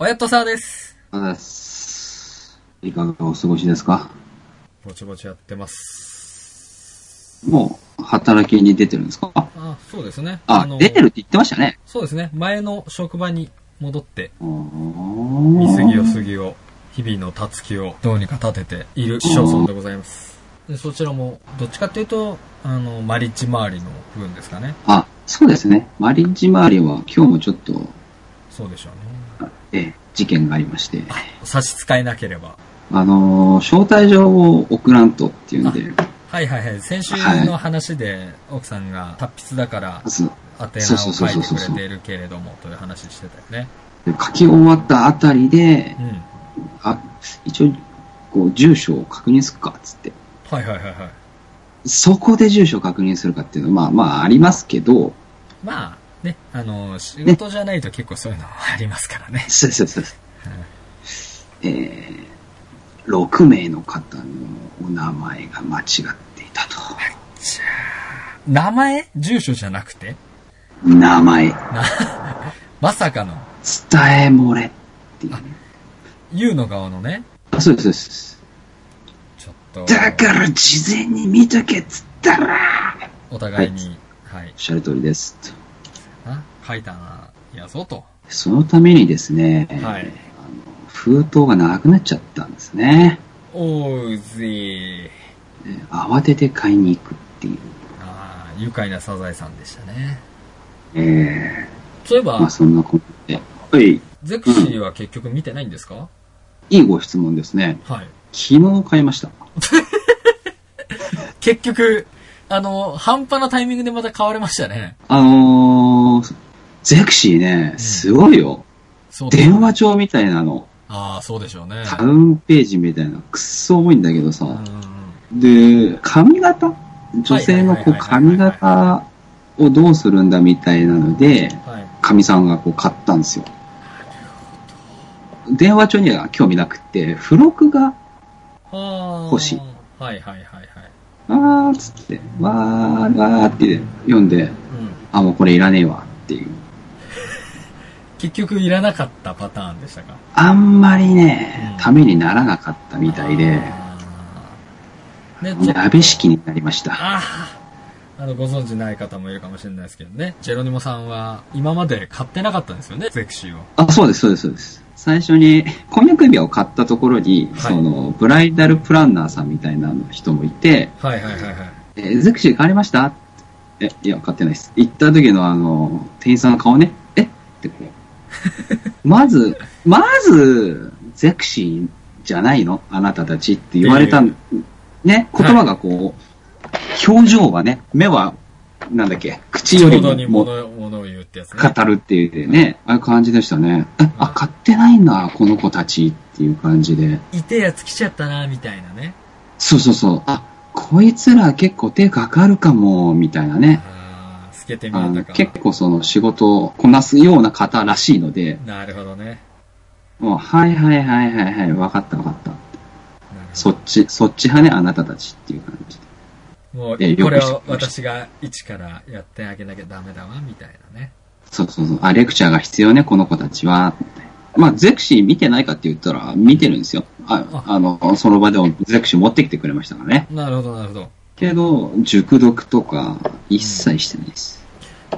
おやっとさーです。す。いかがお過ごしですか？ぼちぼちやってます。もう、働きに出てるんですか？あ、あ、そうですね。あの出てるって言ってましたね。そうですね。前の職場に戻って、お水着をー杉を、日々のたつきをどうにか立てている市町村でございます。でそちらも、どっちかっていうと、あの、マリッジ周りの部分ですかね。あ、そうですね。マリッジ周りは今日もちょっと、そうでしょうね。ええ、事件がありまして、差し支えなければ。あのー招待状を送らんとっていうんで、はいはいはい。先週の話で、奥さんが達筆だから、宛名を書いてくれているけれども、という話してたよね。で書き終わったあたりでう、ん。あ、一応、こう、住所を確認するか、つって。はいはいはいはい。そこで住所を確認するかっていうのは、まあまあありますけど、まあ、ね、あの、仕事じゃないと結構そういうのありますからね。そうそうそう。えー、6名の方のお名前が間違っていたと。名前？住所じゃなくて？名前、な、まさかの、伝え漏れっていうね。ユウの側のね、あそうです、そうです。ちょっと、だから事前に見とけっつったら、おっお互いに、はい、しゃる通りです。とあ書いたな、やぞと。そのためにですね、はいあの封筒がなくなっちゃったんですね。おうぜー。えー慌てて買いに行くっていう。ああ、愉快なサザエさんでしたね。えそういえー、まばあ、そんなことで。はい。ゼクシーは結局見てないんですか、いいご質問ですね。はい。昨日買いました。結局、あの、半端なタイミングでまた買われましたね。あのー、ゼクシーね、すごいよ。そうです電話帳みたいなの。ああ、そうでしょうね。タウンページみたいな、くっそ重いんだけどさ。で、髪型？女性のこう髪型をどうするんだみたいなので、うんはい。神さんがこう買ったんですよ。電話帳には興味なくって、付録が、あ欲しい。はいはいはいはい。あーっつって、わー、わーって読んで、うん。あ、もうこれいらねえわっていう。結局いらなかったパターンでしたか？あんまりね、うんためにならなかったみたいで、鍋敷になりました。ああ、あの、ご存知ない方もいるかもしれないですけどね。ジェロニモさんは今まで買ってなかったんですよね、ゼクシーを。あ、そうです、そうです、そうです。最初に、婚約指輪を買ったところに、はいその、ブライダルプランナーさんみたいな人もいて、はいはいはいはい。えーゼクシー買われましたえ、いや、買ってないです。行った時のあの、店員さんの顔ね、え？ってこう。まず、まず、ゼクシーじゃないの？あなたたちって言われたん、ね、言葉がこう、表情はね、目は、なんだっけ、口よりも物物を言うってやつね。語るっていうね、ああいう感じでしたね。え、あ、買ってないんだ、この子たちっていう感じで。いてやつ来ちゃったな、みたいなね。そうそうそう。あ、こいつら結構手かかるかも、みたいなね。ああ、透けて見あえたか。の結構その仕事をこなすような方らしいので、なるほどね。もう、はいはいはいはいはい、わかったわかった。そっち、そっち派ね、あなたたちっていう感じで。もう、これを私が一からやってあげなきゃダメだわ、みたいなね。そうそうそう。あ、レクチャーが必要ね、この子たちは。まあ、ゼクシー見てないかって言ったら、見てるんですよ。あああの、その場でもゼクシー持ってきてくれましたからね。なるほど、なるほど。けど、熟読とか、一切してないです。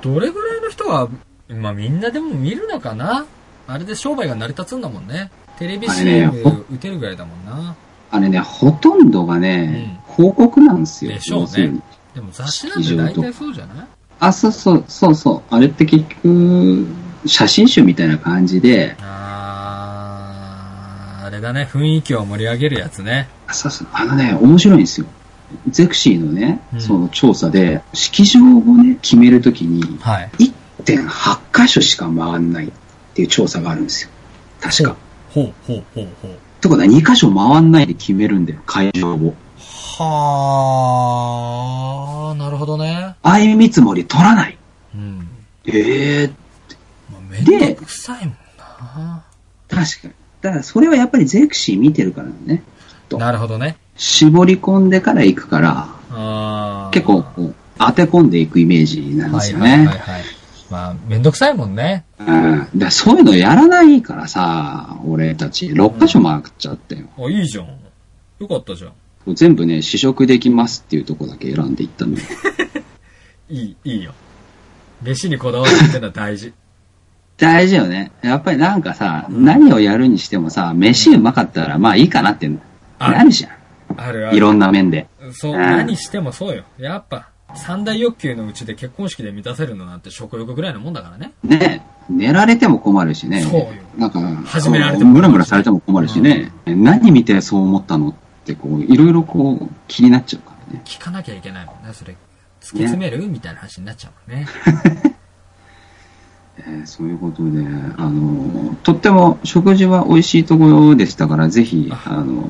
どれぐらいの人は、まあみんなでも見るのかな？あれで商売が成り立つんだもんね。テレビ CM 打てるぐらいだもんな。あれね、ほとんどがね、広告なんですよ。でしょうねでも雑誌なんて大体そうじゃない？あ、そうそう、そうそう。あれって結局、写真集みたいな感じで、あー、あれだね、雰囲気を盛り上げるやつね。あそうそう、あのね、面白いんですよ。ゼクシーのね、うんその調査で、式場をね、決めるときに、はい。1.8箇所しか回んないっていう調査があるんですよ。確か。ほうほうほうほう。ってことは2箇所回んないで決めるんだよ、会場を。はー、なるほどね。相見積もり取らない。うん。ええまあ、めんどくさいもんな。確かに。だからそれはやっぱりゼクシー見てるからね。となるほどね。絞り込んでから行くから、結構こう当て込んでいくイメージなんですよね。はいはいはいはい。まあ、めんどくさいもんね。うん。でそういうのやらないからさ、俺たち6箇所回っちゃったよ。あ、いいじゃん。よかったじゃん。全部ね、試食できますっていうとこだけ選んでいったのよ。いい、いいよ。飯にこだわるってのは大事。大事よね。やっぱりなんかさ、何をやるにしてもさ、飯うまかったらまあいいかなってなるじゃん。あるある。いろんな面で。そう、うん何してもそうよ。やっぱ、三大欲求のうちで結婚式で満たせるのなんて食欲ぐらいのもんだからね。ね寝られても困るしね。そうよなんか、始められてもムラムラされても困るしね。何見てそう思ったのって、こう、いろいろこう、気になっちゃうからね。聞かなきゃいけないもんね、それ。突き詰める？みたいな話になっちゃうもんね。えーそういうことで、あの、とっても食事は美味しいところでしたから、ぜひ、あの、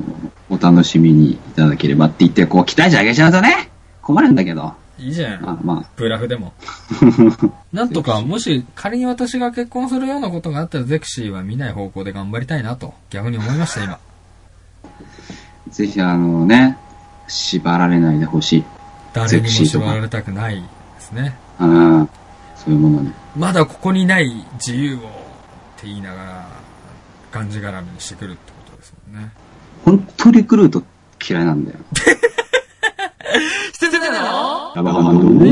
お楽しみにいただければって言って、こう、期待値上げちゃうとね、困るんだけど。いいじゃん。まあまブラフでも。なんとか、もし仮に私が結婚するようなことがあったら、ゼクシーは見ない方向で頑張りたいなと、逆に思いました、今。あ、ぜひあのね、縛られないでほしい。誰にも縛られたくないですね。うん、そういうものね。まだここにない自由をって言いながら、がんじがらめにしてくるってことですもんね。本当リクルート嫌いなんだよ。捨ててたの？ラバーマンド。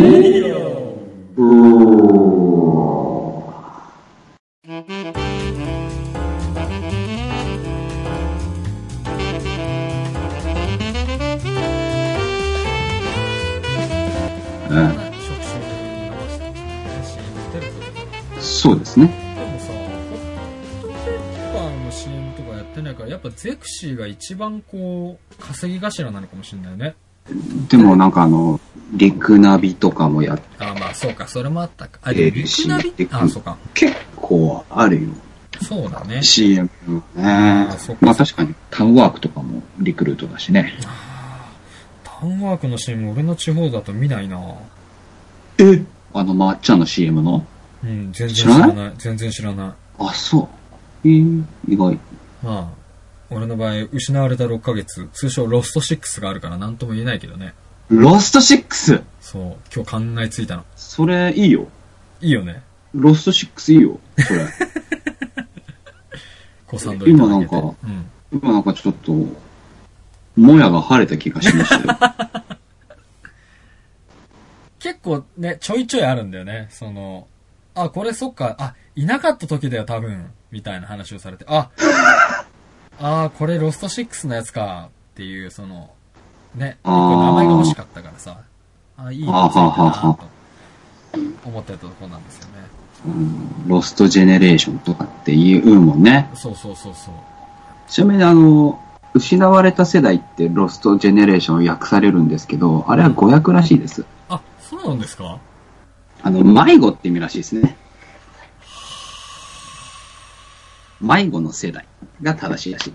そうですね。でもさ、ホットペッパーの CM とかやってないから、やっぱゼクシーが一番こう、稼ぎ頭なのかもしれないね。でもなんかあの、リクナビとかもやっあまあそうか、それもあったか。あ、リクナビ？リクナビあそうか。結構あるよ。そうだね。CM ね。あそっかまあ確かにタウンワークとかもリクルートだしね。タウンワークの CM 俺の地方だと見ないなえあのまっちゃんの CM の？うん、全然知知らない？らない。全然知らない。あ、そう。えー、意外。まあ、俺の場合、失われた6ヶ月、通称ロスト6があるから何とも言えないけどね。ロスト 6! そう、今日考えついたの。それいいよ。いいよね。ロスト6いいよ。それ。ご賛同いただけて。今なんかうん。今なんかちょっと、もやが晴れた気がしましたよ。結構ね、ちょいちょいあるんだよね。その、あ、これそっか、あ、いなかった時だよ、多分、みたいな話をされて、あ、あ、これロスト6のやつか、っていう、その、ね、あー。一個名前が欲しかったからさ、あ、いいのついたなと思ってたところなんですよね。うん。ロストジェネレーションとかって言うもんね。そうそうそうそう。ちなみにあの、失われた世代ってロストジェネレーション訳されるんですけど、あれは語訳らしいです。あ、そうなんですか？あの、迷子って意味らしいですね。迷子の世代が正しいらしい。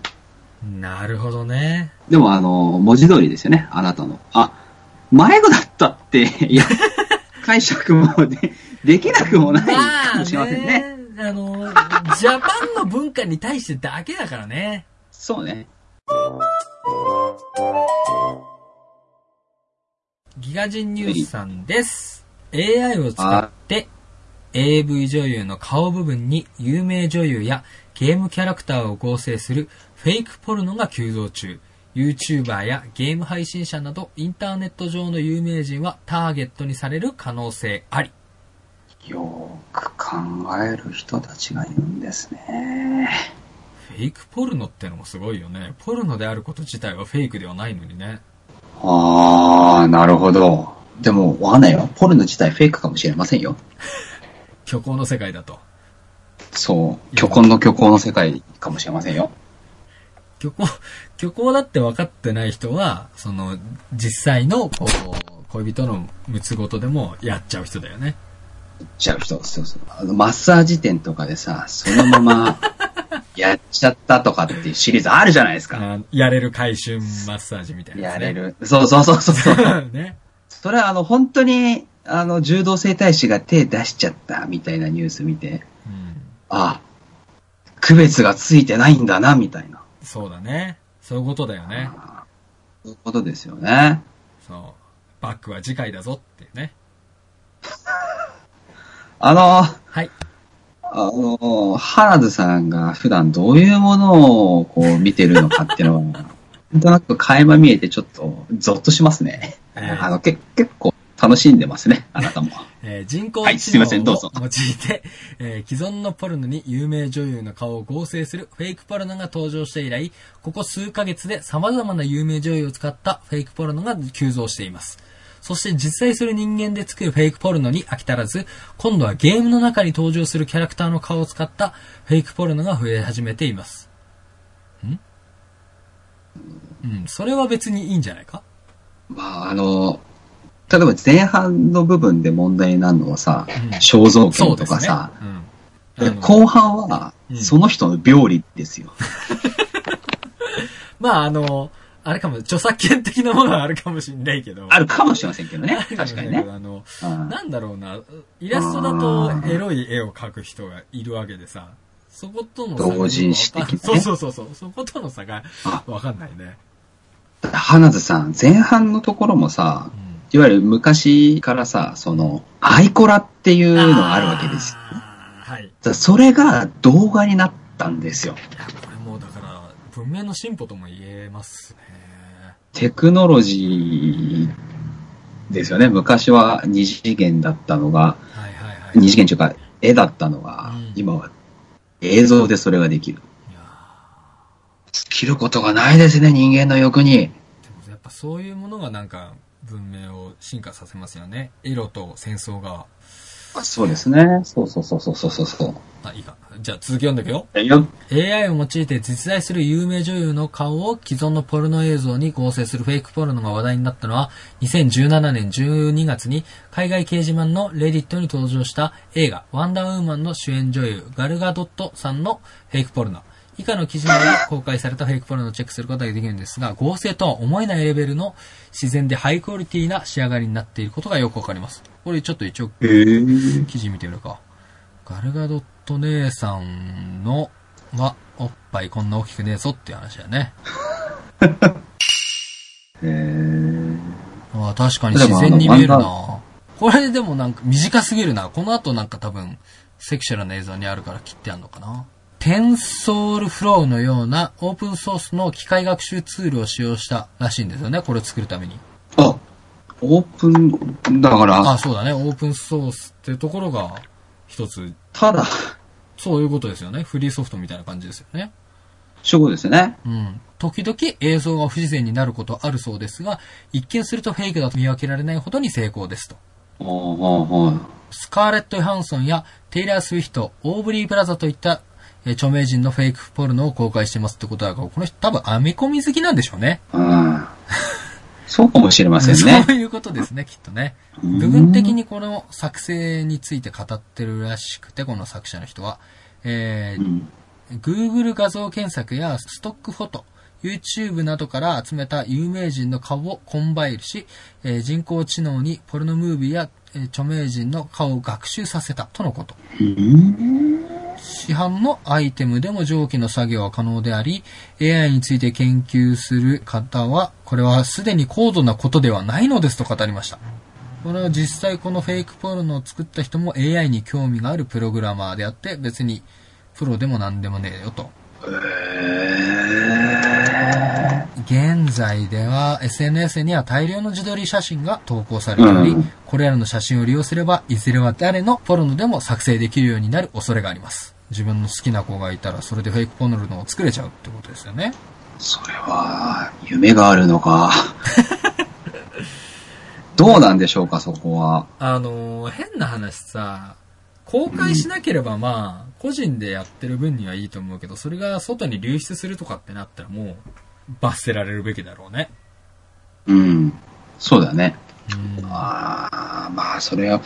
なるほどね。でもあの、文字通りですよね、あなたの。あ、迷子だったって、いや、解釈もでできなくもないかもしれませんね。あの、ジャパンの文化に対してだけだからね。そうね。ギガ人ニュースさんです。AI を使って AV 女優の顔部分に有名女優やゲームキャラクターを合成するフェイクポルノが急増中。YouTuber やゲーム配信者などインターネット上の有名人はターゲットにされる可能性あり。よーく考える人たちがいるんですね。フェイクポルノってのもすごいよね。ポルノであること自体はフェイクではないのにね。あー、なるほど。でも、わかんないよ。ポルノ自体フェイクかもしれませんよ。虚構の世界だと。そう。虚婚の虚構の世界かもしれませんよ。虚構、虚構だって分かってない人は、その、実際の、こう、恋人のむつごとでもやっちゃう人だよね。ちゃう人、そうそう。あの、マッサージ店とかでさ、そのまま、やっちゃったとかっていうシリーズあるじゃないですか。あやれる回春マッサージみたいなやつね、やれる。そうそうそうそうそう。ね。それはあの、本当に、あの、柔道整体師が手出しちゃったみたいなニュース見て、うん。あ、区別がついてないんだな、みたいな。そうだね。そういうことだよね。そういうことですよね。そう。バックは次回だぞっていうね。あの、はい。あの、原田さんが普段どういうものをこう見てるのかっていうのは、なんとなく垣間見えてちょっとゾッとしますね。えーあの、け結構楽しんでますね、あなたも。えー人工知能をませんどうぞ用いて、えー既存のポルノに有名女優の顔を合成するフェイクポルノが登場して以来、ここ数ヶ月で様々な有名女優を使ったフェイクポルノが急増しています。そして実在する人間で作るフェイクポルノに飽き足らず、今度はゲームの中に登場するキャラクターの顔を使ったフェイクポルノが増え始めています。んうん、それは別にいいんじゃないか？まあ、あの、例えば前半の部分で問題になるのはさ、うん肖像権。とかさ、うん。後半はうんその人の病理ですよ。まあ、あの、あれかも、著作権的なものはあるかもしれないけど。あるかもしれませんけどね 確かにね。あの、うんなんだろうな、イラストだとエロい絵を描く人がいるわけでさ、そことの差が同人誌的なねそうそうそうそう、そことの差があわかんないね。花津さん、前半のところもさ、いわゆる昔からさ、その、アイコラっていうのがあるわけですはい。それが動画になったんですよ。や、これもうだから、文明の進歩とも言えますね。テクノロジーですよね。昔は二次元だったのが、はいはいはい。二次元というか、絵だったのが、うん今は映像でそれができる。きることがないですね、人間の欲に。ーでもやっぱそういうものがなんか、文明を進化させますよね。エロと戦争が。そうですね。そうそうそうそうそうそう。あ、いいか。じゃあ続き読んでいくよ。よ AI を用いて実在する有名女優の顔を既存のポルノ映像に合成するフェイクポルノが話題になったのは、2017年12月に海外掲示板のレディットに登場した映画ワンダーウーマンの主演女優ガルガドットさんのフェイクポルノ。以下の記事内で公開されたフェイクポルノをチェックすることができるんですが、合成とは思えないレベルの自然でハイクオリティな仕上がりになっていることがよくわかります。これちょっと一応記事見てみるか。ガルガドット姉さんの、は、おっぱいこんな大きくねえぞっていう話だよね。へーああ、確かに自然に見えるな。これでもなんか短すぎるな。この後なんか多分、セクシュアルな映像にあるから切ってあるのかな。テンソールフローのようなオープンソースの機械学習ツールを使用したらしいんですよね。これを作るために。あ、オープン、だから、あ、そうだね。オープンソースっていうところが一つ、ただ、そういうことですよね。フリーソフトみたいな感じですよね。そういうことですよね。うん。時々映像が不自然になることあるそうですが、一見するとフェイクだと見分けられないほどに成功ですと。おーおーおースカーレット・ヨハンソンやテイラー・スウィフト、オーブリー・プラザといった、えー著名人のフェイクポルノを公開してますってことだから、この人多分編み込み好きなんでしょうね。うんそうかもしれません そねう。いうことですね、きっとね。うん部分的にこの作成について語ってるらしくて、この作者の人は。えーうん Google 画像検索やストックフォト、YouTube などから集めた有名人の顔をコンバイルし、えー人工知能にポルノムービーや、えー著名人の顔を学習させたとのこと。市販のアイテムでも上記の作業は可能であり、AI について研究する方は、これはすでに高度なことではないのですと語りました。これは実際このフェイクポルノを作った人も AI に興味があるプログラマーであって、別にプロでも何でもねえよと。現在では SNS には大量の自撮り写真が投稿されており、うんこれらの写真を利用すれば、いずれは誰のポルノでも作成できるようになる恐れがあります。自分の好きな子がいたら、それでフェイクポルノを作れちゃうってことですよね。それは、夢があるのか。どうなんでしょうか、そこは。あのー変な話さ、公開しなければまあ、個人でやってる分にはいいと思うけど、それが外に流出するとかってなったらもう、罰せられるべきだろうね。うん。そうだね。うんああ、まあ、それは、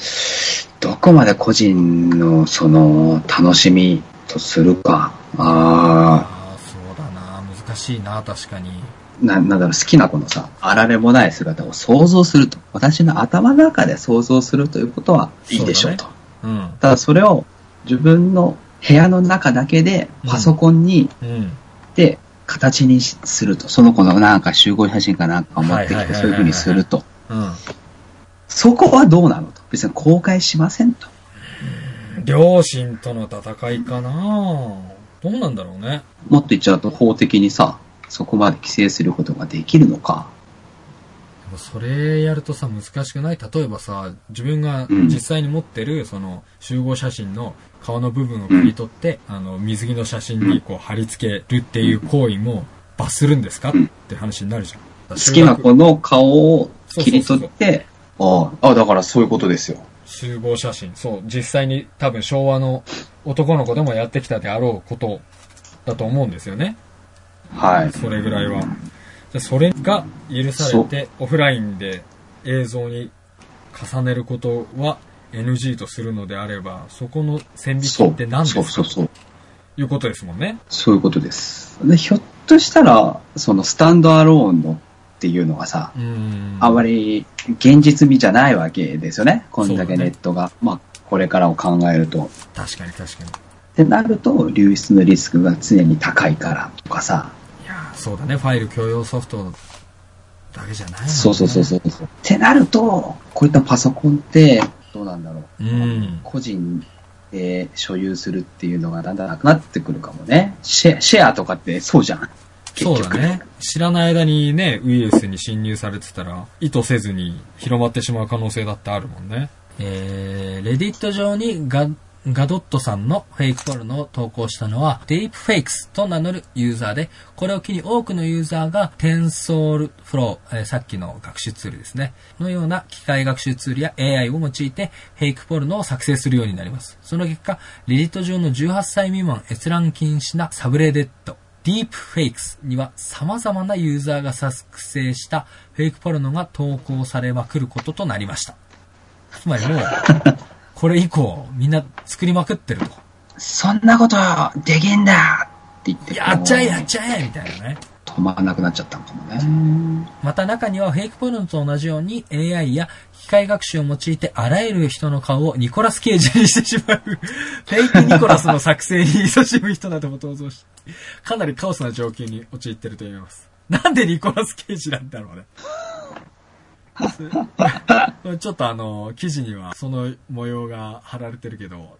どこまで個人の、その、楽しみとするか。あああ、そうだな。難しいな、確かに。あ、な、なんだろう、好きな子のさ、あられもない姿を想像すると。私の頭の中で想像するということはいいでしょうと。そううん。ただそれを自分の部屋の中だけでパソコンに、うん。で形にすると。その子のなんか集合写真かなんかを持ってきてそういう風にすると。うん。そこはどうなのと。別に公開しませんと。両親との戦いかなどうなんだろうね。もっと言っちゃうと法的にさ、そこまで規制することができるのか。それやるとさ、難しくない？例えばさ、自分が実際に持ってる、その、集合写真の顔の部分を切り取って、あの、水着の写真にこう貼り付けるっていう行為も罰するんですか？って話になるじゃん。好きな子の顔を切り取って、ああ、あだからそういうことですよ。集合写真。そう、実際に多分昭和の男の子でもやってきたであろうことだと思うんですよね。はい。それぐらいは。でそれが許されて、オフラインで映像に重ねることは NG とするのであれば、そこの線引きそうって何ですか？そうそうそう。ということですもんね。そういうことです。で、ひょっとしたら、そのスタンドアローンのっていうのがさ。あまり現実味じゃないわけですよね。こんだけネットが。まあ、これからを考えると。確かに確かに。ってなると、流出のリスクが常に高いからとかさ。そうだね。ファイル共用ソフトだけじゃないね。そうそうそうそう。ってなると、こういったパソコンって、どうなんだろう。うん。個人で所有するっていうのがだんだんなくなってくるかもね。シェシェアとかってそうじゃん。結そう局だね。知らない間にね、ウイルスに侵入されてたら、意図せずに広まってしまう可能性だってあるもんね。えー、レディット上にガ、ガドットさんのフェイクポルノを投稿したのは、ディープフェイクスと名乗るユーザーで、これを機に多くのユーザーが TensorFlow、えーさっきの学習ツールですね、のような機械学習ツールや AI を用いてフェイクポルノを作成するようになります。その結果、レディット上の18歳未満閲覧禁止なサブレディット、ディープフェイクスには様々なユーザーが作成したフェイクポルノが投稿されまくることとなりました。つまりもう、これ以降みんな作りまくってると。そんなことできんだって言ってやっちゃえやっちゃえみたいなね。止まらなくなっちゃったのかもね。また中にはフェイクポルノと同じように AI や機械学習を用いてあらゆる人の顔をニコラス・ケイジにしてしまう フェイクニコラスの作成に勤しむ人なども登場し、かなりカオスな状況に陥ってると言います。なんでニコラス・ケイジなんだろうね。ちょっとあの、記事にはその模様が貼られてるけど、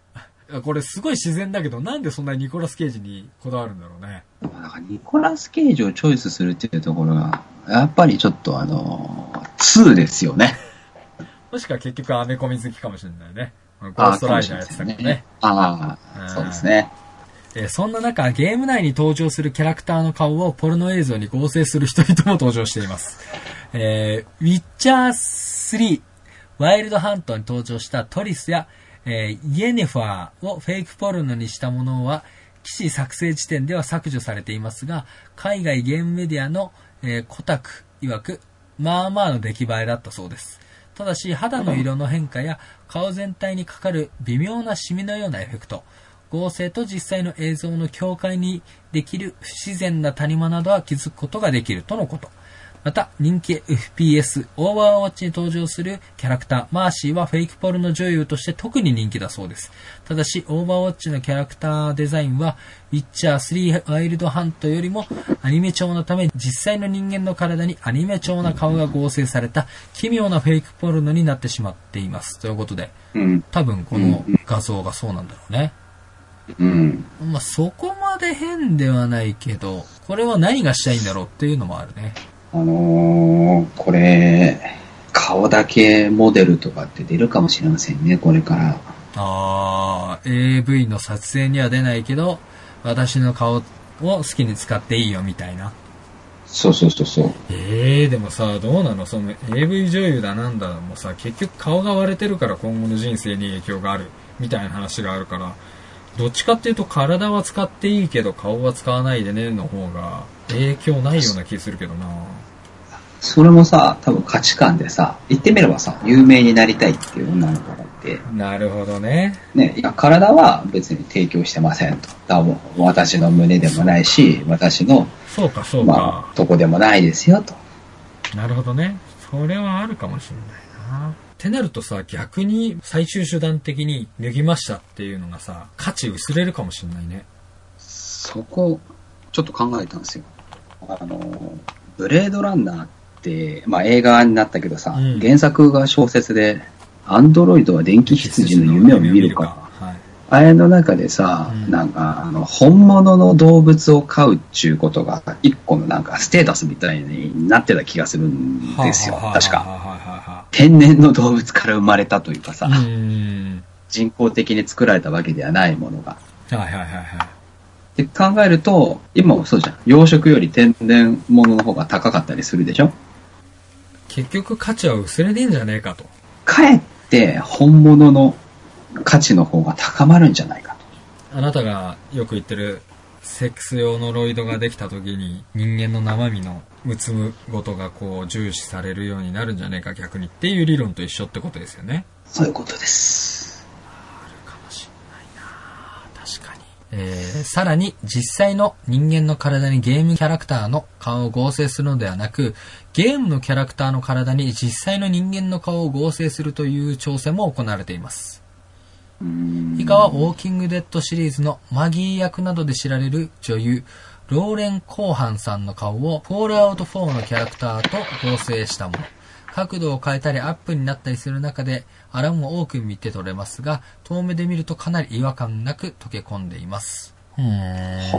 これすごい自然だけど、なんでそんなにニコラス・ケイジにこだわるんだろうね。なんかニコラス・ケイジをチョイスするっていうところが、やっぱりちょっとあの、2ですよね。もしくは結局アメコミ好きかもしれないね。ゴーストライダーやってたからね。ああ、うんそうですね。えそんな中、ゲーム内に登場するキャラクターの顔をポルノ映像に合成する人々も登場しています。えーウィッチャー3、ワイルドハントに登場したトリスや、えーイエネファーをフェイクポルノにしたものは、記事作成時点では削除されていますが、海外ゲームメディアの、えーコタク曰く、まあまあの出来栄えだったそうです。ただし、肌の色の変化や顔全体にかかる微妙なシミのようなエフェクト、合成と実際の映像の境界にできる不自然な谷間などは気づくことができるとのこと。また、人気 FPS、オーバーウォッチに登場するキャラクター、マーシーはフェイクポルノ女優として特に人気だそうです。ただし、オーバーウォッチのキャラクターデザインは、ウィッチャー3ワイルドハントよりもアニメ調のため、実際の人間の体にアニメ調な顔が合成された奇妙なフェイクポルノになってしまっています。ということで、うん。多分この画像がそうなんだろうね。うん。まあ、そこまで変ではないけど、これは何がしたいんだろうっていうのもあるね。あのー、これ、顔だけモデルとかって出るかもしれませんね、これから。あー、AV の撮影には出ないけど、私の顔を好きに使っていいよみたいな。そうそうそうそう。えー、でもさ、どうなの？その AV 女優だなんだもさ、結局顔が割れてるから今後の人生に影響があるみたいな話があるから、どっちかっていうと体は使っていいけど顔は使わないでねの方が影響ないような気するけどな。それもさ、多分価値観でさ、言ってみればさ、有名になりたいっていう女の子がいて、なるほどね。ね、いや、体は別に提供してませんと。多分、私の胸でもないし、私の、そうか、そうか。まあ、とこでもないですよと。なるほどね。それはあるかもしれないな。ってなるとさ、逆に最終手段的に脱ぎましたっていうのがさ、価値薄れるかもしれないね。そこ、ちょっと考えたんですよ。あの、ブレードランナーって、まあ映画になったけどさ、うん原作が小説で、アンドロイドは電気羊の夢を見るか。はい。あれの中でさ、うんなんか、あの、本物の動物を飼うっちゅうことが、一個のなんか、ステータスみたいになってた気がするんですよ、はあはあ確か。はあはあは天然の動物から生まれたというかさ。人工的に作られたわけではないものが。はいはいはいはい。って考えると、今もそうじゃん。養殖より天然物の方が高かったりするでしょ？結局価値は薄れねえんじゃねえかと。かえって本物の価値の方が高まるんじゃないかと。あなたがよく言ってるセックス用のロイドができた時に人間の生身のむつむことがこう重視されるようになるんじゃねえか逆にっていう理論と一緒ってことですよね。そういうことです。かもしんないな確かに。えー、さらに実際の人間の体にゲームキャラクターの顔を合成するのではなく、ゲームのキャラクターの体に実際の人間の顔を合成するという挑戦も行われています。以下はウォーキングデッドシリーズのマギー役などで知られる女優、ローレン・コーハンさんの顔をフォールアウト4のキャラクターと合成したもの。角度を変えたりアップになったりする中で、アラも多く見て取れますが、遠目で見るとかなり違和感なく溶け込んでいます。うー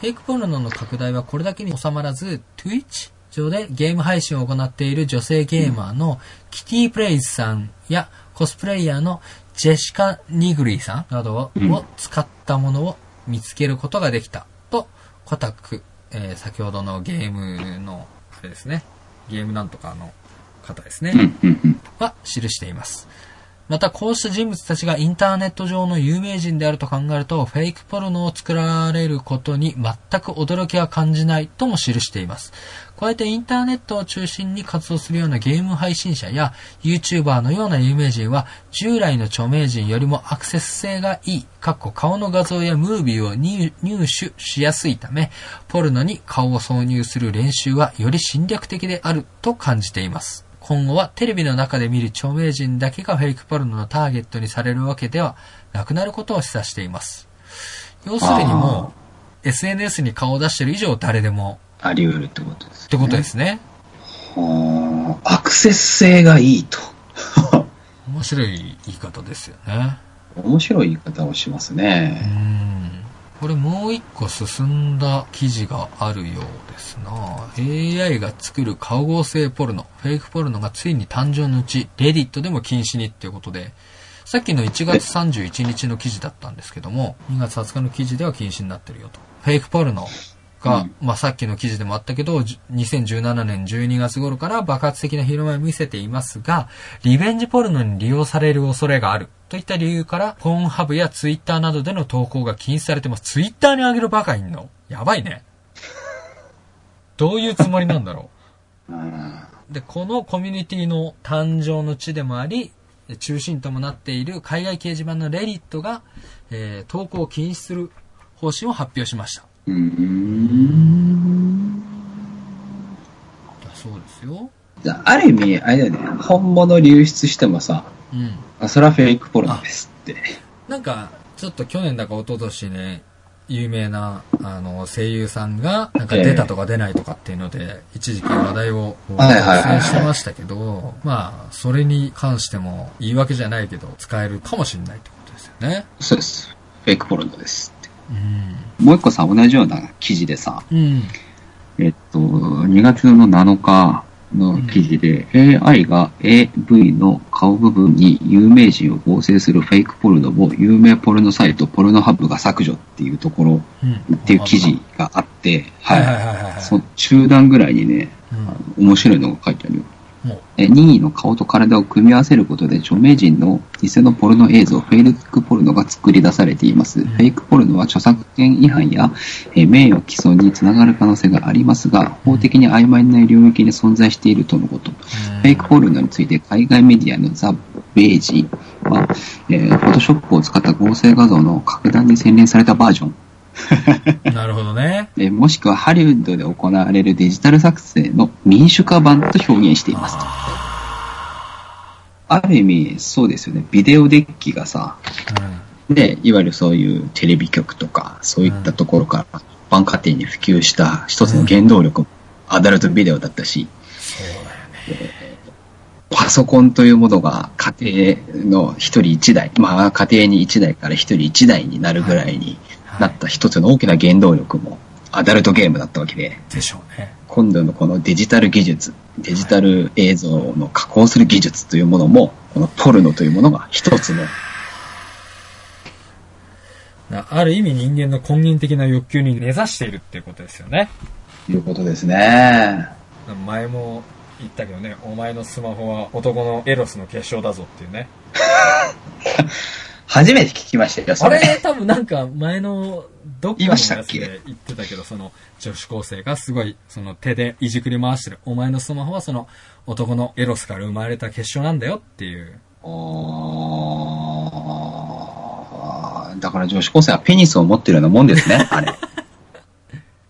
フェイクポルノの拡大はこれだけに収まらず、Twitch 上でゲーム配信を行っている女性ゲーマーのキティプレイズさんやコスプレイヤーのジェシカ・ニグリーさんなどを使ったものを見つけることができたと、コタク、えー先ほどのゲームの、あれですね、ゲームなんとかの方ですね。は記しています。またこうした人物たちがインターネット上の有名人であると考えると、フェイクポルノを作られることに全く驚きは感じないとも記しています。加えてインターネットを中心に活動するようなゲーム配信者や YouTuber のような有名人は従来の著名人よりもアクセス性がいい、かっこ顔の画像やムービーを入入手しやすいため、ポルノに顔を挿入する練習はより侵略的であると感じています。今後はテレビの中で見る著名人だけがフェイクポルノのターゲットにされるわけではなくなることを示唆しています。要するにもう、SNS に顔を出してる以上誰でもあり得るってことです、ってことですね。はあアクセス性がいいと。面白い言い方ですよね。面白い言い方をしますうね。ん。これもう一個進んだ記事があるようですな AI が作る顔合成ポルノ、フェイクポルノがついに誕生のうち、レディットでも禁止にっていうことで、さっきの1月31日の記事だったんですけども、2月20日の記事では禁止になってるよと。フェイクポルノが、うんまあさっきの記事でもあったけど、じ2017年12月頃から爆発的な広まりを見せていますが、リベンジポルノに利用される恐れがある。といった理由から、ポーンハブやツイッターなどでの投稿が禁止されてます。ツイッターに上げるバカいんのやばいね。どういうつもりなんだろう。で、このコミュニティの誕生の地でもあり、中心ともなっている海外掲示板のレディットが、えー投稿を禁止する方針を発表しました。うーんだそうですよ。じゃあ、ある意味、あれだよね、本物流出してもさ、うん。あそれはフェイクポルノですって。なんか、ちょっと去年だか一昨年ね、有名な、あの、声優さんが、なんか出たとか出ないとかっていうので、一時期話題を発生してましたけど、まあ、それに関しても言い訳じゃないけど、使えるかもしれないってことですよね。そうです。フェイクポルノです。うん。もう一個さ、同じような記事でさ、うん。えっと、2月の7日の記事で、AI が AV の顔部分に有名人を合成するフェイクポルノを有名ポルノサイトポルノハブが削除っていうところうん。っていう記事があって、はい。その中段ぐらいにね、うん。面白いのが書いてあるよ。任意の顔と体を組み合わせることで著名人の偽のポルノ映像、フェイクポルノが作り出されています。んフェイクポルノは著作権違反や、えー名誉毀損につながる可能性がありますが、法的に曖昧な領域に存在しているとのこと。フェイクポルノについて海外メディアのザ・ベージは、えー、フォトショップを使った合成画像の格段に洗練されたバージョン。なるほどね。えーもしくはハリウッドで行われるデジタル作成の民主化版と表現していますと。ある意味、そうですよね。ビデオデッキがさ、うん。で、いわゆるそういうテレビ局とか、そういったところから、一般家庭に普及した一つの原動力、アダルトビデオだったし、そうだよね。パソコンというものが家庭の一人一台、まあ家庭に一台から一人一台になるぐらいになった一つの大きな原動力もアダルトゲームだったわけで、でしょうね。今度のこのデジタル技術、デジタル映像の加工する技術というものも、このポルノというものが一つの、なある意味人間の根源的な欲求に根ざしているっていうことですよね。いうことですね。前も言ったけどね、お前のスマホは男のエロスの結晶だぞっていうね。初めて聞きましたよ、それ。あれ、多分なんか前のどっかのやつで言ってたけど、その女子高生がすごいその手でいじくり回してる。お前のスマホはその男のエロスから生まれた結晶なんだよっていう。あーだから女子高生はペニスを持ってるようなもんですね、あれ。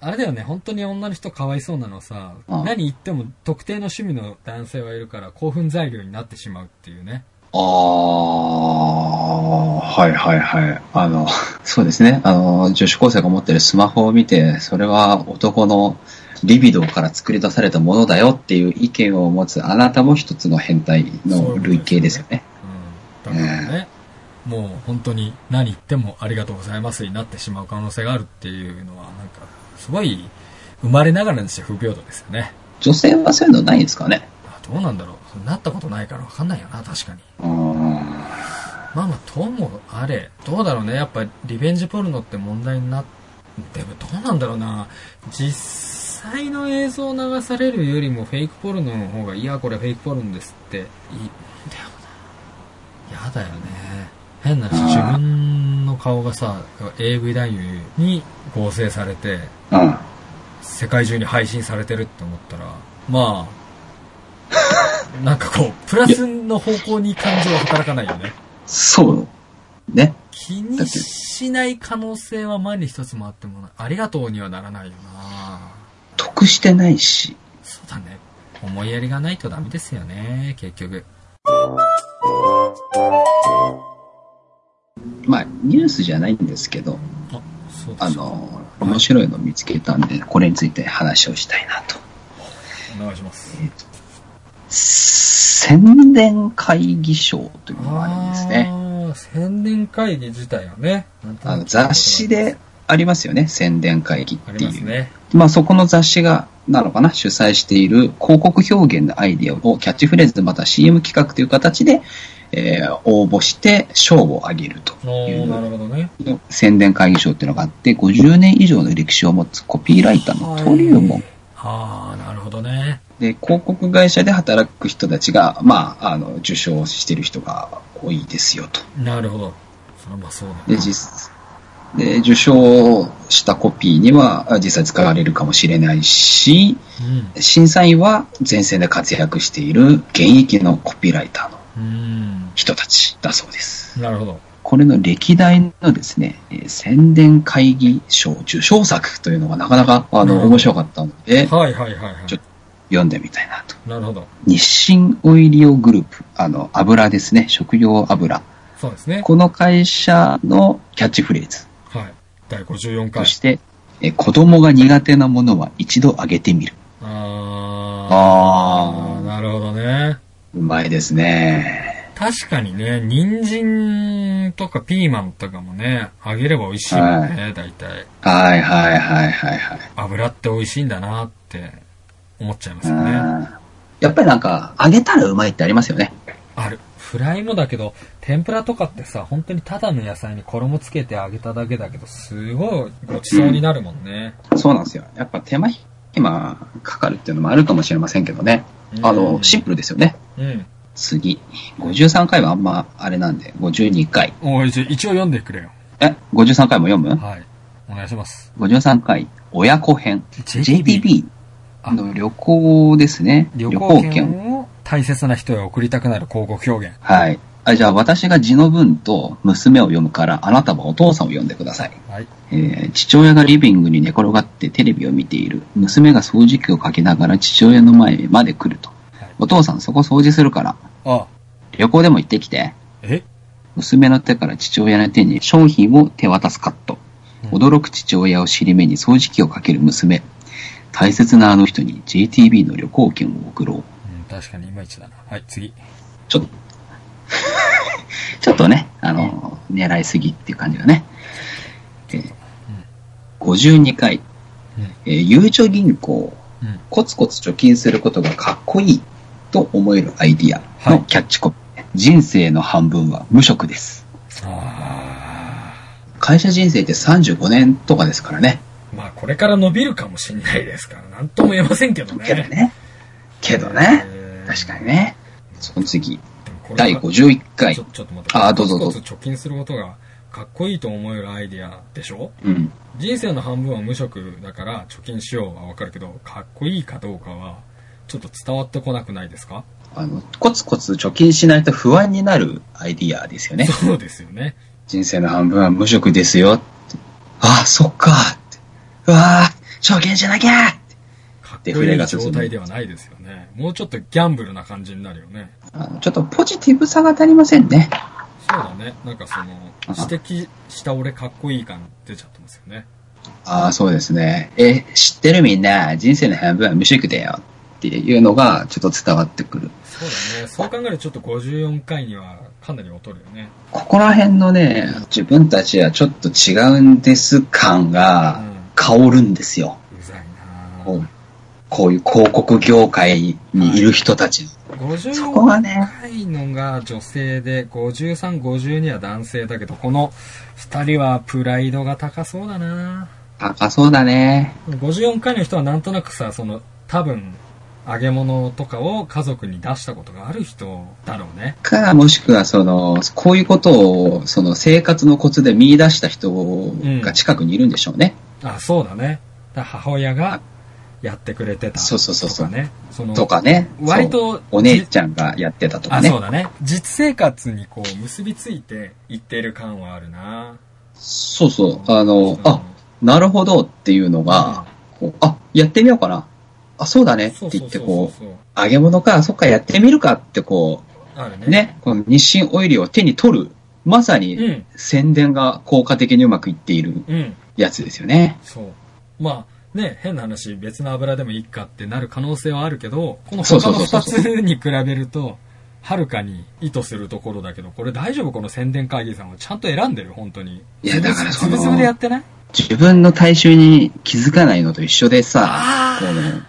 あれだよね、本当に女の人かわいそうなのさ、うん何言っても特定の趣味の男性はいるから興奮材料になってしまうっていうね。ああ、はいはいはい。あの、そうですね。あの、女子高生が持ってるスマホを見て、それは男のリビドーから作り出されたものだよっていう意見を持つあなたも一つの変態の類型ですよね。うん。だからね、もう本当に何言ってもありがとうございますになってしまう可能性があるっていうのは、なんか、すごい生まれながらにして不平等ですよね。女性はそういうのないんですかねあどうなんだろう。なったことないからわかんないよな、確かに。うーん。まあまあ、ともあれ、どうだろうね。やっぱリベンジポルノって問題になって、どうなんだろうな。実際の映像を流されるよりもフェイクポルノの方が、いや、これフェイクポルノですっていいんだよな。やだよね。変な話、自分の顔がさ、AV 男優に合成されて、うん。世界中に配信されてるって思ったら、まあ、なんかこう、プラスの方向に感情は働かないよね。そう。ね。気にしない可能性は前に一つもあってもありがとうにはならないよな得してないし。そうだね思いやりがないとダメですよね結局まあ、ニュースじゃないんですけど、あそうあの、面白いの見つけたんで、これについて話をしたいなと。お願いします宣伝会議賞というのがあるんですね。宣伝会議自体はねあの雑誌でありますよね、宣伝会議あっていう。りますねまあそこの雑誌が、なのかな、主催している広告表現のアイディアをキャッチフレーズまた CM 企画という形で、えー応募して賞をあげるとおいーなるうほどね宣伝会議賞っていうのがあって、50年以上の歴史を持つコピーライターのトリウモンああなるほどねで、広告会社で働く人たちが、まあ、あの、受賞してる人が多いですよと。なるほどそれはまあそうだで、な実、で、受賞したコピーにはあ実際使われるかもしれないし、うん審査員は前線で活躍している現役のコピーライターのうん人たちだそうです。なるほどこれの歴代のですね、えー宣伝会議賞受賞作というのがなかなか、あの、うん面白かったので、はいはいはいはいちょ読んでみたいなと。なるほど日清オイリオグループ、あの、油ですね、食用油。そうですねこの会社のキャッチフレーズはい第54回として、え子供が苦手なものは一度あげてみる。ああーなるほどね。うまいですね。確かにね、人参とかピーマンとかもね、揚げれば美味しいもんね、大体。はいはいはいはいはい。油って美味しいんだなって思っちゃいますうよね。んやっぱりなんか、揚げたらうまいってありますよね。ある。フライもだけど、天ぷらとかってさ、本当にただの野菜に衣つけて揚げただけだけど、すごいごちそうになるもんね。そうなんですよ。やっぱ手間暇かかるっていうのもあるかもしれませんけどね。あうの、んシンプルですよね。うん。次。53回はあんまあれなんで、52回。おい、一応読んでくれよ。え、53回も読む？はい。お願いします。53回、親子編。JTB の旅行ですね。旅行券を大切な人へ送りたくなる広告表現。はい。あ、じゃあ私が字の文と娘を読むから、あなたはお父さんを読んでください。はい。えー父親がリビングに寝転がってテレビを見ている。娘が掃除機をかけながら父親の前まで来ると。はいお父さんそこ掃除するから、あ、旅行でも行ってきて。え？娘の手から父親の手に商品を手渡すカット。うん驚く父親を尻目に掃除機をかける娘。大切なあの人に JTB の旅行券を送ろう。うん、確かにいまいちだな。はい、次。ちょっと、ちょっとね、あの、狙いすぎっていう感じがね。えー52回、うん。えーゆうちょ銀行、うん。コツコツ貯金することがかっこいいと思えるアイディアのキャッチコピー、人生の半分は無職です。あ会社人生って35年とかですからね。ー。まあ、これから伸びるかもしれないですから、なんとも言えませんけどね。けどね。けどね。えー確かにね。その次、第51回ちょ。ちょっと待って。あーどうぞどうぞ貯金することがかっこいいと思えるアイディアでしょ？うん。人生の半分は無職だから貯金しようはわかるけど、かっこいいかどうかは、ちょっと伝わってこなくないですか？あの、コツコツ貯金しないと不安になるアイディアですよね。そうですよね。人生の半分は無職ですよって。ああ、そっかって。うわあ、貯金しなきゃってかっこい状態ではないですよね。もうちょっとギャンブルな感じになるよね。あのちょっとポジティブさが足りませんね。そうだね。なんかその、指摘した俺かっこいい感出ちゃってますよね。ああ、そうですね。え、知ってるみんな、人生の半分は無職だよっていうのがちょっと伝わってくる。そうだね。そう考えるとちょっと54回にはかなり劣るよね。ここら辺のね、自分たちはちょっと違うんです感が香るんですよ。うざいなこうこういう広告業界にいる人たち。そこ54がね、回のが女性で、53、52は男性だけど、この2人はプライドが高そうだな高そうだね。54回の人はなんとなくさ、その、多分、揚げ物とかを家族に出したことがある人だろうね。か、もしくはその、こういうことを、その生活のコツで見出した人が近くにいるんでしょうね。あ、そうだね。だ母親がやってくれてた。そうそうそうそうとかね。そのとかね。割とお姉ちゃんがやってたとかあ、ね。そうだね。実生活にこう結びついていってる感はあるなそうそう。あの、あ、なるほどっていうのが、こうあ、やってみようかな。あ、そうだねって言ってこう、う。揚げ物か、そっかやってみるかってこあるね。う、ね、この日清オイルを手に取る。まさにうん。宣伝が効果的にうまくいっているうん。やつですよね。そう。まあ、ね、変な話、別の油でもいいかってなる可能性はあるけど、この他のうそうそう二つに比べると、はるかに意図するところだけど、これ大丈夫？この宣伝会議さんはちゃんと選んでる？本当に。いやだからそのつぶつぶでやってない？自分の体臭に気づかないのと一緒でさこの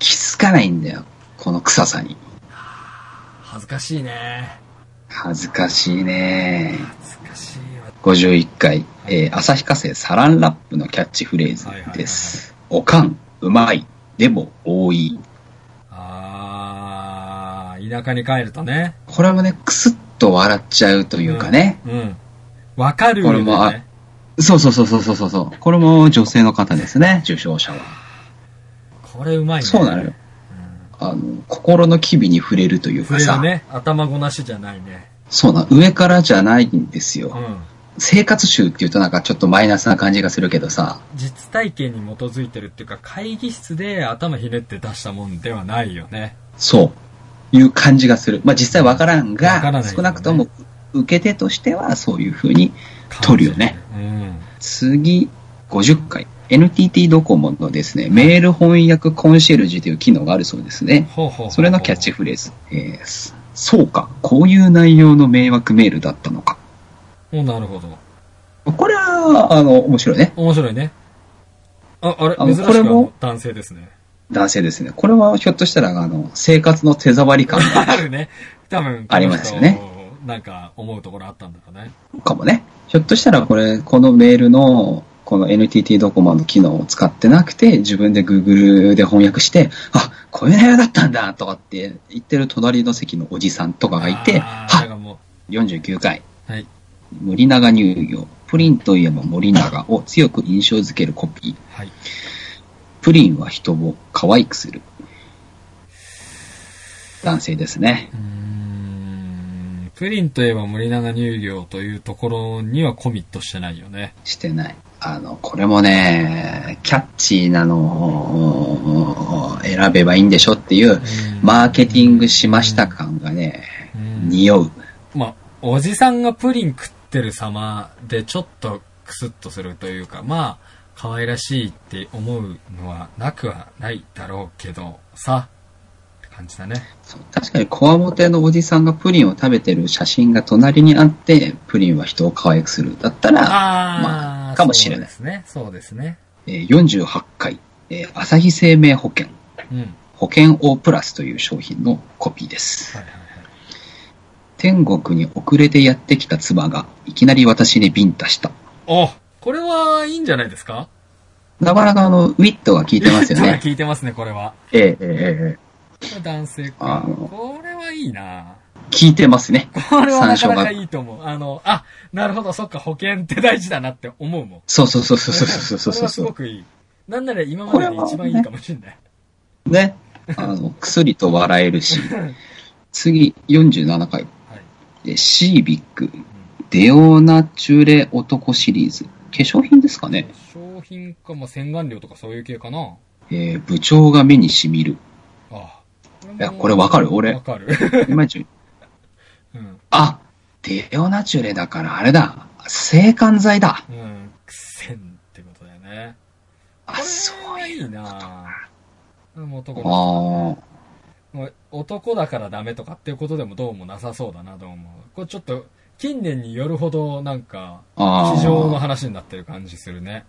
気づかないんだよ。この臭さに。恥ずかしいね。恥ずかしいね。恥ずかしいわ。51回、えー、旭化成サランラップのキャッチフレーズです。おかん、うまい、でも多い。あー、田舎に帰るとね。これもね、クスッと笑っちゃうというかね。うん。うん。わかるよね。これも、あそうそうそうそうそうそう。これも女性の方ですね、受賞者は。これうまいね。そうなのよ。あの、心の機微に触れるというかさ、触れるね。頭ごなしじゃないね。そうな、上からじゃないんですよ。うん。生活習っていうとなんかちょっとマイナスな感じがするけどさ、実体験に基づいてるっていうか、会議室で頭ひねって出したもんではないよね。そう、いう感じがする。まあ実際わからんが、ね少なくとも受け手としてはそういう風に取るよね。うん。次、50回。NTT ドコモのですね、メール翻訳コンシェルジュという機能があるそうですね。それのキャッチフレーズ。えーそうか、こういう内容の迷惑メールだったのか。おなるほど。これは、あの、面白いね。面白いね。あ、あれあの珍これも男性ですね。男性ですね。これはひょっとしたら、あの、生活の手触り感が あるね。多分、ありますよね。なんか、思うところあったんだろうね。かもね。ひょっとしたらこれ、このメールの、この NTT ドコモの機能を使ってなくて、自分で Google で翻訳して、あ、こういう内容だったんだとかって言ってる隣の席のおじさんとかがいて、はらも49回、う、はい。森永乳業、プリンといえば森永を強く印象づけるコピー。はい。プリンは人を可愛くする。男性ですね。プリンといえば森永乳業というところにはコミットしてないよね。してない。あの、これもね、キャッチーなのを選べばいいんでしょっていう、うんマーケティングしました感がね、うん匂う。まあ、おじさんがプリン食ってる様でちょっとクスッとするというか、まあ、可愛らしいって思うのはなくはないだろうけど、さ、って感感じだね。確かにコアモテのおじさんがプリンを食べてる写真が隣にあって、プリンは人を可愛くする。だったら、あー、まあかもしれないそうですね。そうですね。えー48回、えー朝日生命保険、うん。はい保険 O プラスという商品のコピーです。はいはい。天国に遅れてやってきた妻が、いきなり私にビンタした。おこれはいいんじゃないですか？なかなかあの、ウィットが効いてますよね。聞いてますね、これは。ええええええ男性これはいいな効いてますね。これはなかなかいいと思う。あの、あ、なるほど、そっか、保険って大事だなって思うもん。そうそうそうそうそうそうそうこれはすそう。ごくいい。なんなら今までで一番いいかもしれない。ね。あの、薬と笑えるし。次、47回。はい。でシービック、デオナチュレ男シリーズ。化粧品ですかね。商品か、まあ、洗顔料とかそういう系かな。えー部長が目にしみる。あいやこれわかる？俺わかる。いまいちうん。あ、デオナチュレだからあれだ。制汗剤だ。うん。癖ってことだよね。あ、こそういいなもう男あのあ。もう男だからダメとかっていうことでもどうもなさそうだな、どうも。これちょっと、近年によるほどなんか。市場の話になってる感じするね。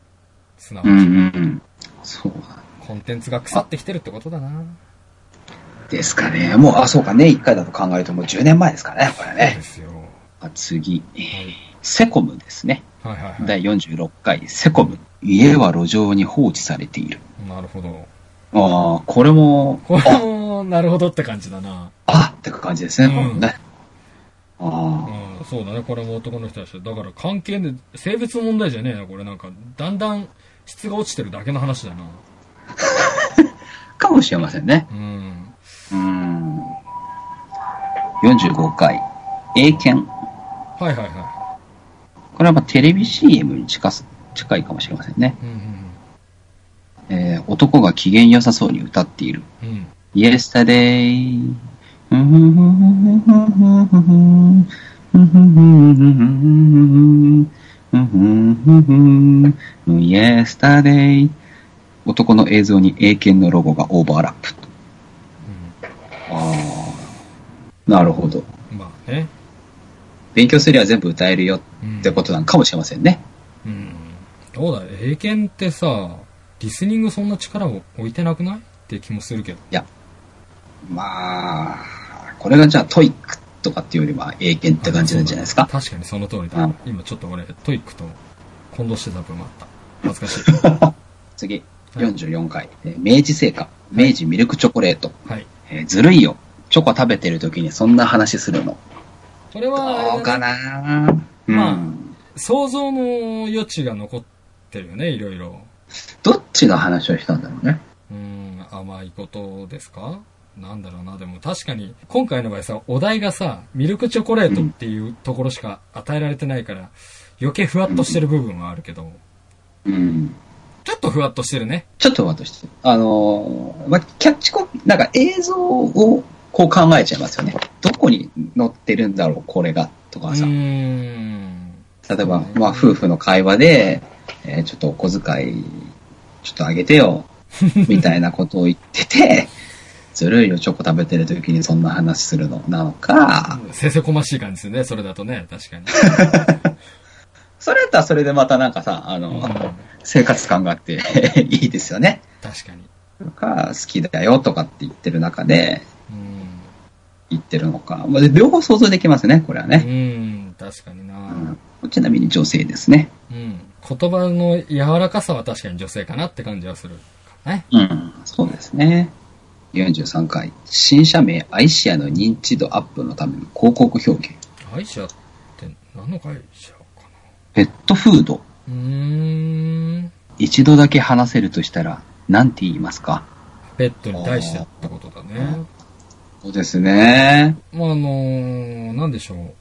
すなわち、うんうんうん。そうコンテンツが腐ってきてるってことだな。ですかね。もう、あ、そうかね。1回だと考えるともう10年前ですかね。これね。次。はいセコムですね。はいはいはい。第46回、セコム。家は路上に放置されている。なるほど。ああ、これも、これも、なるほどって感じだな。あって感じですね、うんね。あうん、そうだね。これも男の人だし。だから関係で、性別問題じゃねえな、これなんか、だんだん質が落ちてるだけの話だな。あ、かもしれませんね。うん。うーん。45回、英検。はいはいはこれはまあテレビ CM に近す近いかもしれませんね。い。うんえー男が機嫌良さそうに歌っている。うんうん。Yesterday. Yesterday. 男の映像に英検のロゴがオーバーラップ。ああ。なるほど。うん。まあね。勉強すりゃ全部歌えるようんってことなのかもしれませんね。うん。どうだ、英検ってさ、リスニングそんな力を置いてなくないって気もするけど。まあ、これがじゃあ TOEICとかっていうよりは英検って感じなんじゃないですか？確かにその通りだ。うん今ちょっと俺、 TOEICと混同してた分もあった。恥ずかしい。次、44回。えー明治製菓、明治ミルクチョコレート。はい。えーずるいよ。チョコ食べてる時にそんな話するの。これはね、どうかな？まあうん想像の余地が残ってるよね、いろいろ。どっちの話をしたんだろうね？うん、甘いことですか？なんだろうな、でも確かに、今回の場合さ、お題がさ、ミルクチョコレートっていうところしか与えられてないから、余計ふわっとしてる部分はあるけど、うん。ちょっとふわっとしてるね。ちょっと待って、あのーまあ、キャッチコピー、なんか映像をこう考えちゃいますよね。どこに載ってるんだろう、これが、とうかさ。例えば、まあ、夫婦の会話で、えーちょっとお小遣い、ちょっとあげてよ、みたいなことを言ってて、ずるいよ、チョコ食べてる時にそんな話するの、なのか、せせこましい感じですね、それだとね、確かに。それやったらそれでまたなんかさ、あの、うん、確生活感があって いいですよね。かに。とか、好きだよとかって言ってる中で、うん。言ってるのか。まあ両方想像できますね、これはうね。ん、確かにな。うん、ちなみに女性ですね。うん。言葉の柔らかさは確かに女性かなって感じはするかね。うん、そうですね。43回。新社名アイシアの認知度アップのための広告表現。アイシャって何の会社かペットフード。なうーん。一度だけ話せるとしたら、何て言いますか？ペットに対してってことだね。そうですね。まあ、あのーなんでしょう。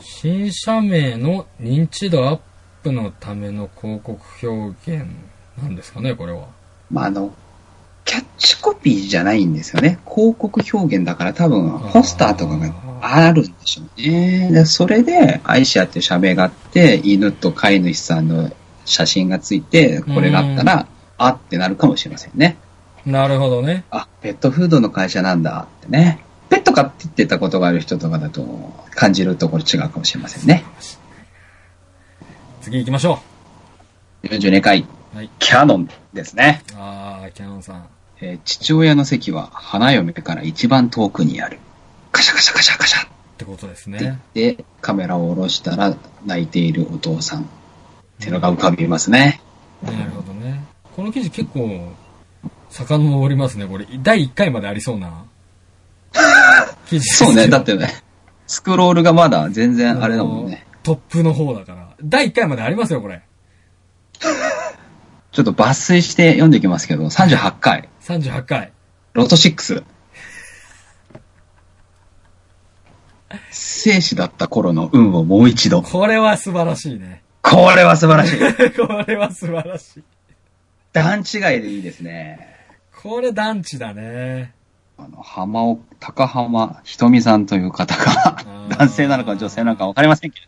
新社名の認知度アップのための広告表現なんですかね、これは。まあ、あの、キャッチコピーじゃないんですよね。広告表現だから多分、ポスターとかがあるんでしょうね。でそれで、アイシアっていう社名があって、犬と飼い主さんの写真がついて、これがあったら、あってなるかもしれませんね。なるほどね。あ、ペットフードの会社なんだってね。ペット飼って言ってたことがある人とかだと感じるところ違うかもしれませんね。次行きましょ42回、う。はい。キャノンですね。あー、キャノンさん。えー父親の席は花嫁から一番遠くにある。カシャカシャカシャカシャってことですね。て、カメラを下ろしたら泣いているお父さん。ってのが浮かびますね。なるほどね。この記事結構、遡りますね、これ。第1回までありそうな。記 事そうね、だってね、スクロールがまだ全然あれだもんね。トップの方だから。第1回までありますよ、これ。ちょっと抜粋して読んでいきますけど、38回、38回。ロト6。生死だった頃の運をもう一度。これは素晴らしいね。これは素晴らしい。これは素晴らしい。段違いでいいですね。これ団地だね。あの、浜尾、高浜ひとみさんという方が男性なのか女性なのかわかりませんけ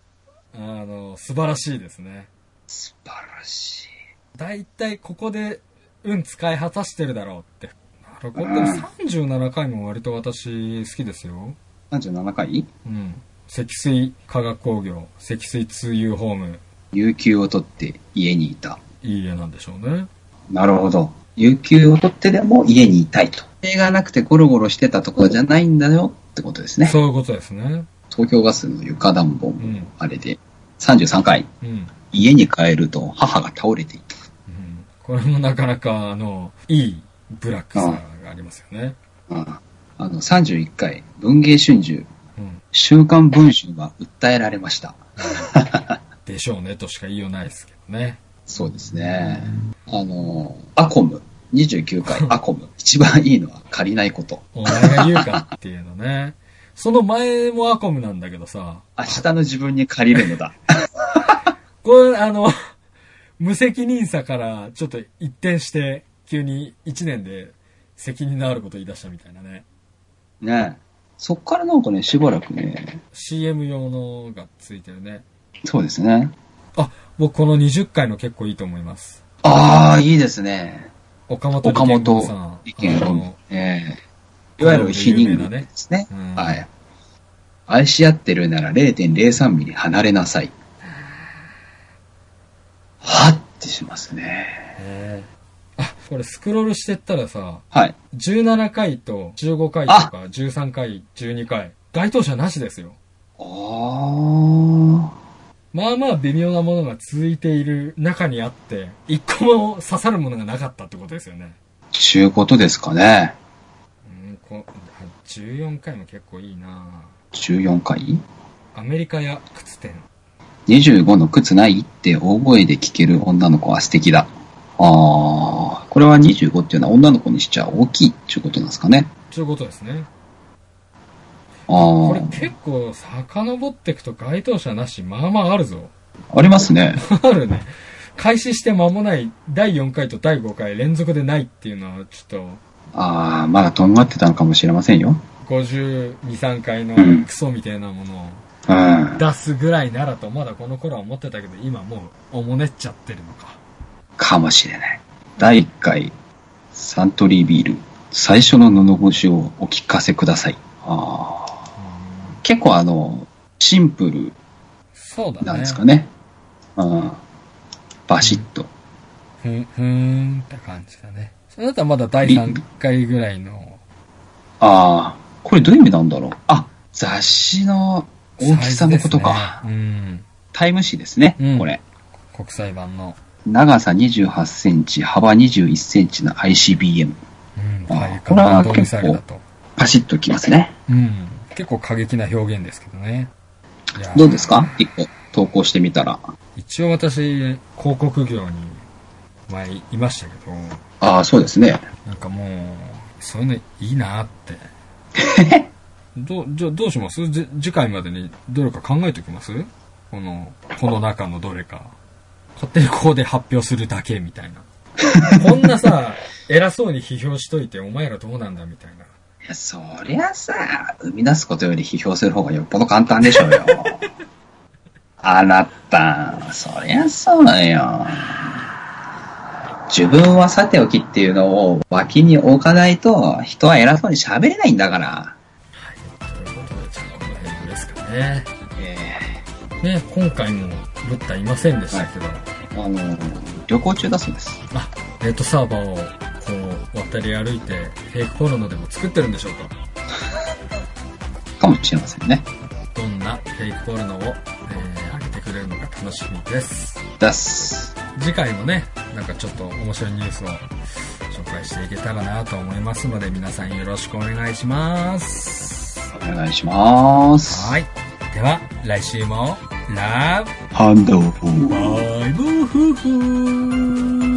ど、あの、素晴らしいですね。素晴らしい。だいたいここで運使い果たしてるだろうって。なるほど。でも37回も割と私好きですよ。37回？うん。積水化学工業、積水通油ホーム、有給を取って家にいた。いい家なんでしょうね。なるほど。有給を取ってでも家にいたいと。映画なくてゴロゴロしてたところじゃないんだよってことですね。そういうことですね。東京ガスの床暖房、うん。あれで、33回、うん。家に帰ると母が倒れていた。うん、これもなかなか、あの、いいブラックさがありますよね。うんあの、31回、文藝春秋、うん。週刊文春は訴えられました。でしょうねとしか言いようないですけどね。そうですね。あの、アコム、29回、アコム。一番いいのは借りないこと。お前が言うかっていうのね。その前もアコムなんだけどさ、明日の自分に借りるのだ。これ、あの、無責任さからちょっと一転して、急に1年で責任のあること言い出したみたいなね。ねそっからなんかね、しばらくね、CM 用のがついてるね。そうですね。あ、僕この20回の結構いいと思います。ああ、いいですね。岡本岡理健本さん。意見をあの、ええいわゆる非人間ですね。うんはい。愛し合ってるなら0.03ミリ離れなさい。はってしますね。へーあ、これスクロールしてったらさ、はい。17回と15回とか13回、12回、該当者なしですよ。ああ。まあまあ微妙なものが続いている中にあって、一個も刺さるものがなかったってことですよね。ちゅうことですかね。うん、こ14回も結構いいな14回？アメリカや靴店。25の靴ないって大声で聞ける女の子は素敵だ。ああ、これは25っていうのは女の子にしちゃ大きいっていうことなんですかね。ということですね。あこれ結構遡っていくと該当者なし、まあまああるぞ。あ、ありますね。あるね。開始して間もない第4回と第5回連続でないっていうのはちょっああ、まだとんがってたのかもしれませんよ。と52、3回のうんクソみたいなものをうん。出すぐらいならとまだこの頃は思ってたけど今もうおもねっちゃってるのか。かもしれない。第1回、サントリービール、最初の布越しをお聞かせください。ああ。結構あの、シンプルそうだね。なんですかね。うん。バシッと。ふん、ふーんって感じだね。それだったらまだ第3回ぐらいのああ、これどういう意味なんだろう。あ、雑誌の大きさのことか。ねうん。タイム誌ですね、うんこれ。国際版の。長さ28センチ、幅21センチの ICBM。うん。これは弾道ミサイルだと。パシッときますね。うん。結構過激な表現ですけどね。どうですか？一個投稿してみたら。一応私、広告業に前いましたけど、ああ、そうですね。なんかもう、そういうのいいなって。どう、じゃあどうします？じ次回までにどれか考えておきます？この、この中のどれか。勝手にここで発表するだけみたいな。こんなさ、偉そうに批評しといてお前らどうなんだみたいな。いや、そりゃさ、生み出すことより批評する方がよっぽど簡単でしょうよ。あなた、そりゃそうよ。自分はさておきっていうのを脇に置かないと、人は偉そうに喋れないんだから。ということで、じゃあこの辺ですかね。えね、今回もブッダいませんでしたけど、ーあの、旅行中だそうです。あ、ネットサーバーをこう渡り歩いて、フェイクポルノでも作ってるんでしょうか？かもしれませんね。どんなフェイクポルノを、えー、上げてくれるのか楽しみです。だす。次回もね、なんかちょっと面白いニュースを紹介していけたらなと思いますので、皆さんよろしくお願いします。お願いします。はい。では、来週も、ラブハンドバイブーフーフー